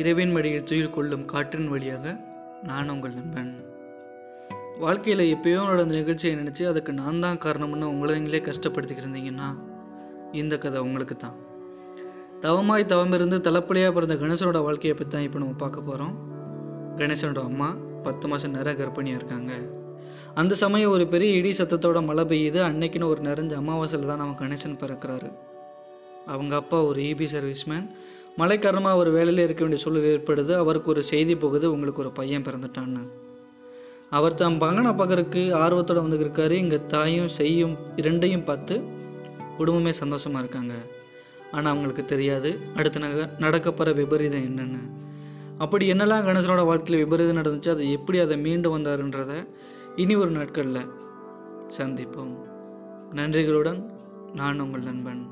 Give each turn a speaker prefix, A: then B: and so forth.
A: இரவின் மடியில் துயில் கொள்ளும் காற்றின் வழியாக நான் உங்கள் நண்பன். வாழ்க்கையில் எப்பயோ நடந்த நிகழ்ச்சியை நினச்சி அதுக்கு நான் தான் காரணம்னு உங்களை நீங்களே கஷ்டப்படுத்திக்கிருந்தீங்கன்னா இந்த கதை உங்களுக்கு தான் தவமாய் தவமிருந்து தலைப்பலியாக பிறந்த கணேசனோட வாழ்க்கையை பற்றி தான் இப்போ நம்ம பார்க்க போகிறோம் கணேசனோட அம்மா பத்து மாதம் நேரம் கர்ப்பிணியாக இருக்காங்க. அந்த சமயம் ஒரு பெரிய இடி சத்தத்தோட மழை பெய்யுது. அன்னைக்குன்னு ஒரு நிறைஞ்ச அமாவாசையில் தான் நம்ம கணேசன் பிறக்கிறாரு. அவங்க அப்பா ஒரு இபி சர்வீஸ்மேன் மழை காரணமாக அவர் வேலையில் இருக்க வேண்டிய சூழல் ஏற்படுது. அவருக்கு ஒரு செய்தி போகுது. உங்களுக்கு ஒரு பையன் பிறந்துட்டான்னு. அவர் தம் பங்கனை பார்க்கறதுக்கு ஆர்வத்தோடு வந்துருக்காரு இங்கே தாயும் செய்யும் இரண்டையும் பார்த்து குடும்பமே சந்தோஷமாக இருக்காங்க. ஆனால் அவங்களுக்கு தெரியாது. அடுத்து நக நடக்கப்போகிற விபரீதம் என்னென்னு. அப்படி என்னெல்லாம் கணேசனோட வாழ்க்கையில் விபரீதம் நடந்துச்சு? அதை எப்படி அதை மீண்டு வந்தாருன்றத இனி ஒரு நாட்களில் சந்திப்போம். நன்றிகளுடன் நான் உங்கள் நண்பன்